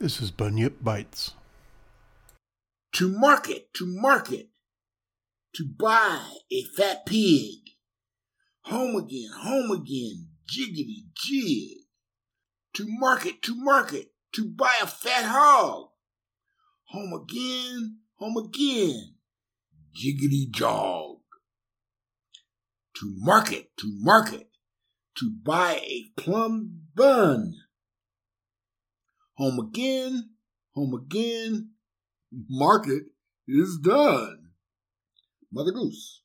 This is Bunyip Bites. To market, to market, to buy a fat pig. Home again, home again, jiggity jig. To market, to market, to buy a fat hog. Home again, home again, jiggity jog. To market, to market, to buy a plum bun. Home again, home again, market is done. Mother Goose.